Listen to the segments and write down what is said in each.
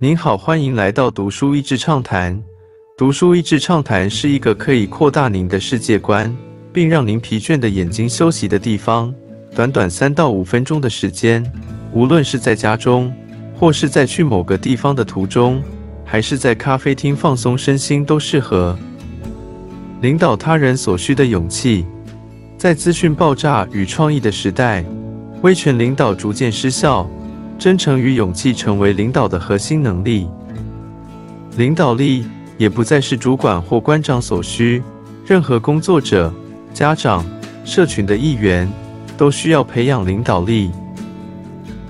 您好，欢迎来到读书益智畅谈。读书益智畅谈是一个可以扩大您的世界观，并让您疲倦的眼睛休息的地方。短短三到五分钟的时间，无论是在家中，或是在去某个地方的途中，还是在咖啡厅放松身心，都适合。领导他人所需的勇气，在资讯爆炸与创意的时代，威权领导逐渐失效。真诚与勇气成为领导的核心能力。领导力也不再是主管或官长所需，任何工作者、家长、社群的一员都需要培养领导力。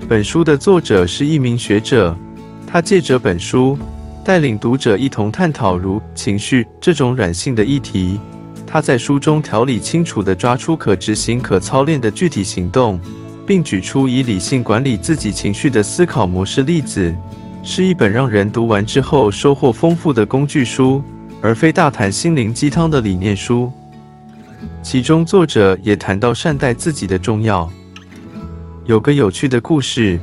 本书的作者是一名学者，他借着本书带领读者一同探讨如情绪这种软性的议题。他在书中条理清楚地抓出可执行、可操练的具体行动。并举出以理性管理自己情绪的思考模式例子，是一本让人读完之后收获丰富的工具书，而非大谈心灵鸡汤的理念书。其中作者也谈到善待自己的重要。有个有趣的故事，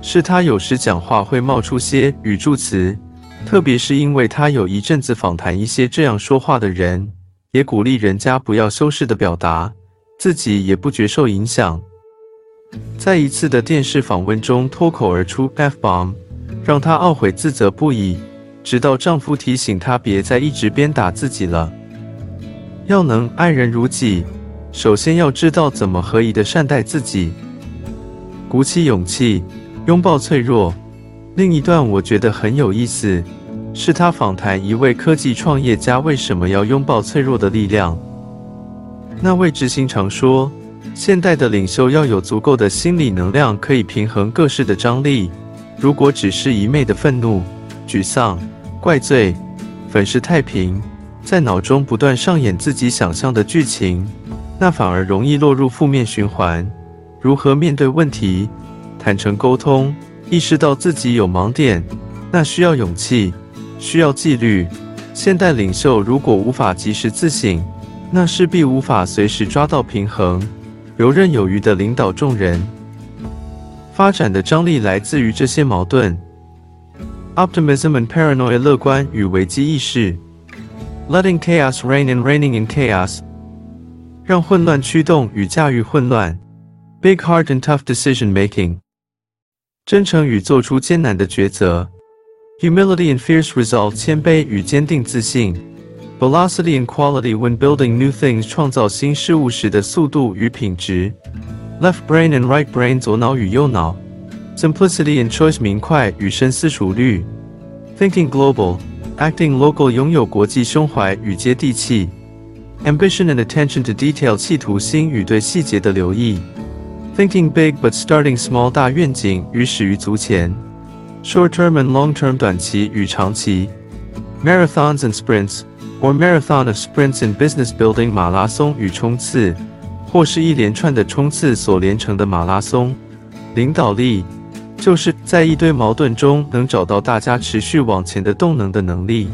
是他有时讲话会冒出些语助词，特别是因为他有一阵子访谈一些这样说话的人，也鼓励人家不要修饰的表达，自己也不觉受影响。在一次的电视访问中脱口而出 “f bomb”，让她懊悔自责不已。直到丈夫提醒她别再一直鞭打自己了，要能爱人如己，首先要知道怎么合宜的善待自己，鼓起勇气拥抱脆弱。另一段我觉得很有意思，是他访谈一位科技创业家为什么要拥抱脆弱的力量。那位执行长说。现代的领袖要有足够的心理能量，可以平衡各式的张力。如果只是一昧的愤怒、沮丧、怪罪、粉饰太平，在脑中不断上演自己想象的剧情，那反而容易落入负面循环。如何面对问题，坦诚沟通，意识到自己有盲点，那需要勇气，需要纪律。现代领袖如果无法及时自省，那势必无法随时抓到平衡。游刃有余的领导众人，发展的张力来自于这些矛盾：optimism and paranoia（ 乐观与危机意识 ）；letting chaos reign and reigning in chaos（ 让混乱驱动与驾驭混乱 ）；big heart and tough decision making（ 真诚与做出艰难的抉择 ）；humility and fierce resolve（ 谦卑与坚定自信）。Velocity and quality when building new things 创造新事物时的速度与品质。Left brain and right brain 左脑与右脑。Simplicity and choice 明快与深思熟虑。Thinking global, acting local 拥有国际胸怀与接地气。Ambition and attention to detail 企图心与对细节的留意。Thinking big but starting small 大愿景与始于足前。Short term and long term 短期与长期。Marathons and sprints or marathon of sprints in business building 马拉松与冲刺，或是一连串的冲刺所连成的马拉松。领导力就是在一堆矛盾中能找到大家持续往前的动能的能力。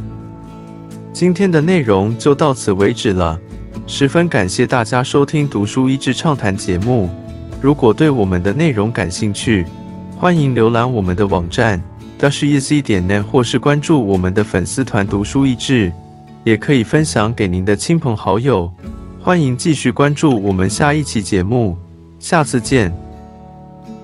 今天的内容就到此为止了，十分感谢大家收听读书益智畅谈节目。如果对我们的内容感兴趣，欢迎浏览我们的网站 d a s h e z 点 net，或是关注我们的粉丝团读书益智。也可以分享给您的亲朋好友，欢迎继续关注我们下一期节目，下次见。